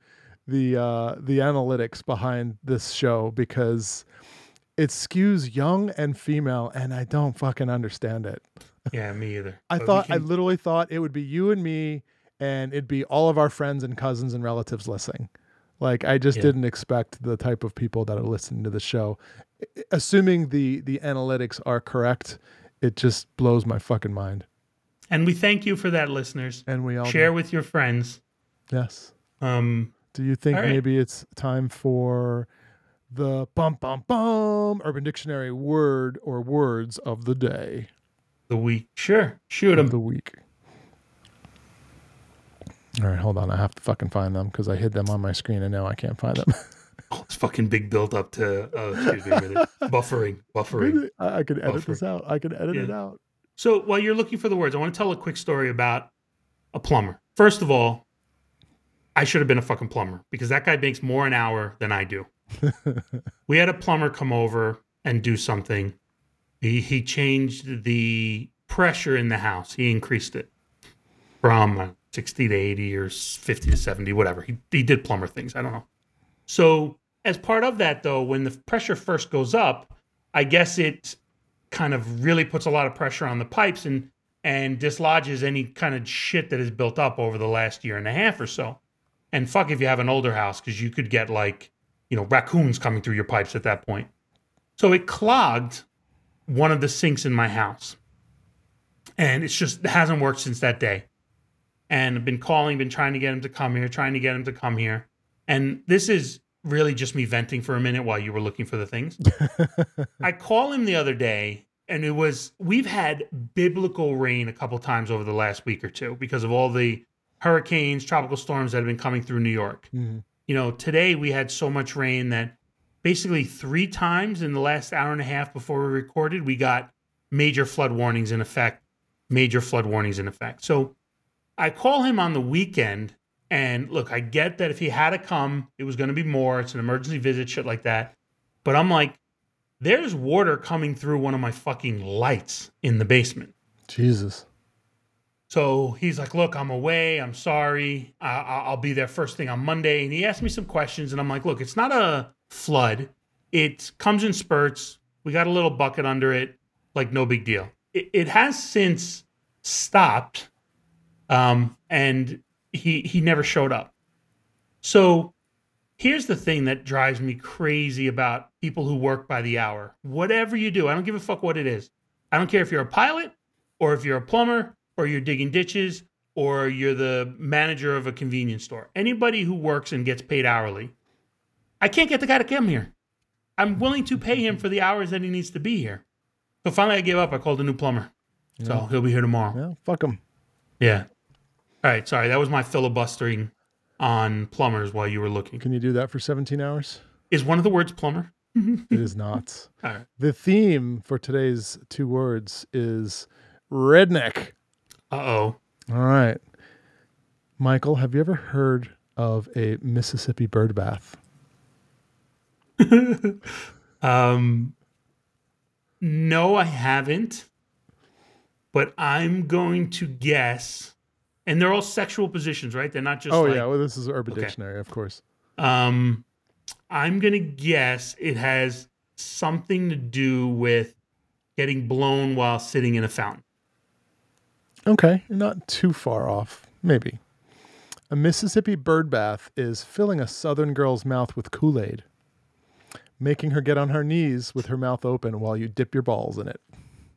the uh the analytics behind this show because it skews young and female and i don't fucking understand it Yeah, me either. i But thought i literally thought it would be you and me and it'd be all of our friends and cousins and relatives listening like i just Yeah. didn't expect the type of people that are listening to the show assuming the the analytics are correct it just blows my fucking mind and we thank you for that, listeners. and we all Share with your friends. yes Um, Do you think right. maybe it's time for the bum bum bum Urban Dictionary word or words of the day the week. Sure, shoot them. the week? All right, hold on. I have to fucking find them because I hid them on my screen and now I can't find them. Oh, it's fucking big build up to. Oh, excuse me a minute. buffering, buffering. I, I can edit this out. I can edit it out. So while you're looking for the words, I want to tell a quick story about a plumber. First of all, I should have been a fucking plumber because that guy makes more an hour than I do. we had a plumber come over and do something. He he changed the pressure in the house. He increased it from uh, 60 to 80 or 50 to 70, whatever. He he did plumber things. I don't know. So as part of that though, when the pressure first goes up, I guess it kind of really puts a lot of pressure on the pipes and and dislodges any kind of shit that has built up over the last year and a half or so. And fuck if you have an older house because you could get like, you know, raccoons coming through your pipes at that point. So it clogged one of the sinks in my house. And it's just it hasn't worked since that day. And I've been calling, been trying to get him to come here, trying to get him to come here. And this is really just me venting for a minute while you were looking for the things. I call him the other day and it was we've had biblical rain a couple times over the last week or two because of all the hurricanes, tropical storms that have been coming through New York. Mm-hmm. You know, today we had so much rain that basically three times in the last hour and a half before we recorded, we got major flood warnings in effect, major flood warnings in effect. So I call him on the weekend and look, I get that if he had to come, it was going to be more. It's an emergency visit, shit like that. But I'm like, there's water coming through one of my fucking lights in the basement. Jesus. So he's like, "Look, I'm away. I'm sorry. I- I- I'll be there first thing on Monday." And he asked me some questions, and I'm like, "Look, it's not a flood. It comes in spurts. We got a little bucket under it. Like no big deal. It, it has since stopped, um, and he he never showed up. So here's the thing that drives me crazy about people who work by the hour. Whatever you do, I don't give a fuck what it is. I don't care if you're a pilot or if you're a plumber or you're digging ditches or you're the manager of a convenience store. Anybody who works and gets paid hourly, I can't get the guy to come here. I'm willing to pay him for the hours that he needs to be here. So finally, I gave up. I called a new plumber. So he'll be here tomorrow. Yeah, fuck him. Yeah. All right. Sorry. That was my filibustering on plumbers while you were looking. Can you do that for 17 hours? Is one of the words plumber? It is not. All right. The theme for today's two words is redneck. Uh oh. All right. Michael, have you ever heard of a Mississippi bird bath? Um, no, I haven't. But I'm going to guess, and they're all sexual positions, right? They're not just. oh, like, yeah. Well, this is Urban Okay. Dictionary, of course. Um, I'm gonna guess it has something to do with getting blown while sitting in a fountain. Okay. Not too far off. Maybe. A Mississippi bird bath is filling a southern girl's mouth with Kool Aid, making her get on her knees with her mouth open while you dip your balls in it.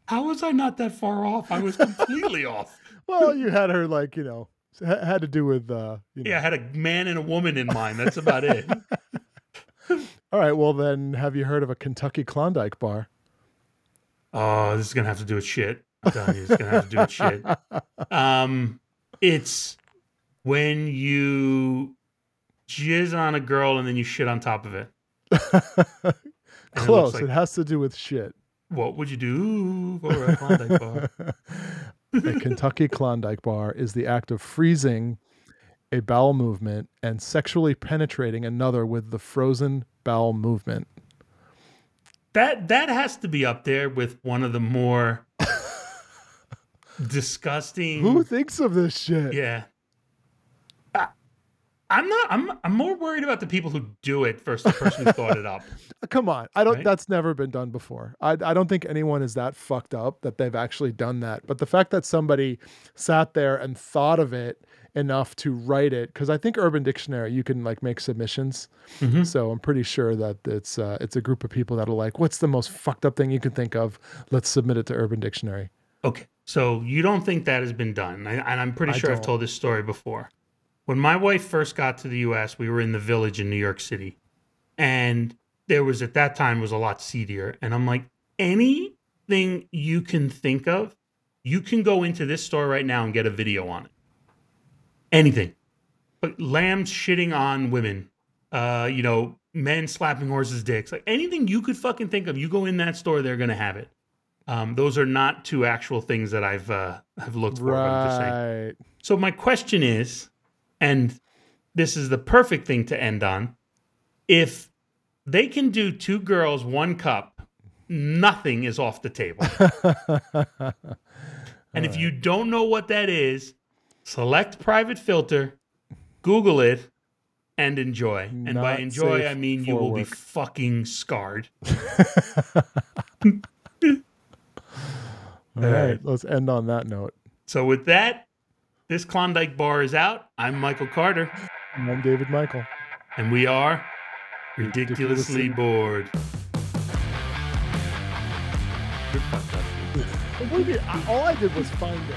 How was I not that far off? I was completely off. Well, you had her, like, you know, had to do with, uh, you know. Yeah, I had a man and a woman in mind. That's about it. All right. Well, then, have you heard of a Kentucky Klondike bar? Oh, this is gonna have to do with shit. I'm telling you, it's gonna have to do with shit. Um, it's when you jizz on a girl and then you shit on top of it. it Close. It, like- has to do with shit. What would you do for a Klondike bar? A Kentucky Klondike bar is the act of freezing a bowel movement and sexually penetrating another with the frozen bowel movement. That that has to be up there with one of the more disgusting. Who thinks of this shit? Yeah. I, I'm not. I'm. I'm more worried about the people who do it versus the person who thought it up. Come on. I don't Right? that's never been done before. I I don't think anyone is that fucked up that they've actually done that. But the fact that somebody sat there and thought of it enough to write it cuz I think Urban Dictionary you can like make submissions. Mhm. So I'm pretty sure that it's uh, it's a group of people that are like what's the most fucked up thing you can think of? Let's submit it to Urban Dictionary. Okay, so you don't think that has been done, and and I'm pretty I sure I've told this story before. When my wife first got to the U.S., we were in the village in New York City, and there was at that time was a lot seedier, and I'm like, anything you can think of, you can go into this store right now and get a video on it. Anything, but lambs shitting on women, uh, you know, men slapping horses' dicks, like anything you could fucking think of, you go in that store, they're gonna have it. Um, those are not two actual things that I've uh, have looked for. but I'm just saying. Right. So my question is, and this is the perfect thing to end on, if they can do two girls, one cup. Nothing is off the table. and if you don't know what that is, select private filter, Google it, and enjoy. And by enjoy, I mean you will be fucking scarred. All right, let's end on that note. So with that, this Klondike bar is out. I'm Michael Carter, And I'm David Michael. and we are ridiculously Ridiculously- bored. All I did was find it.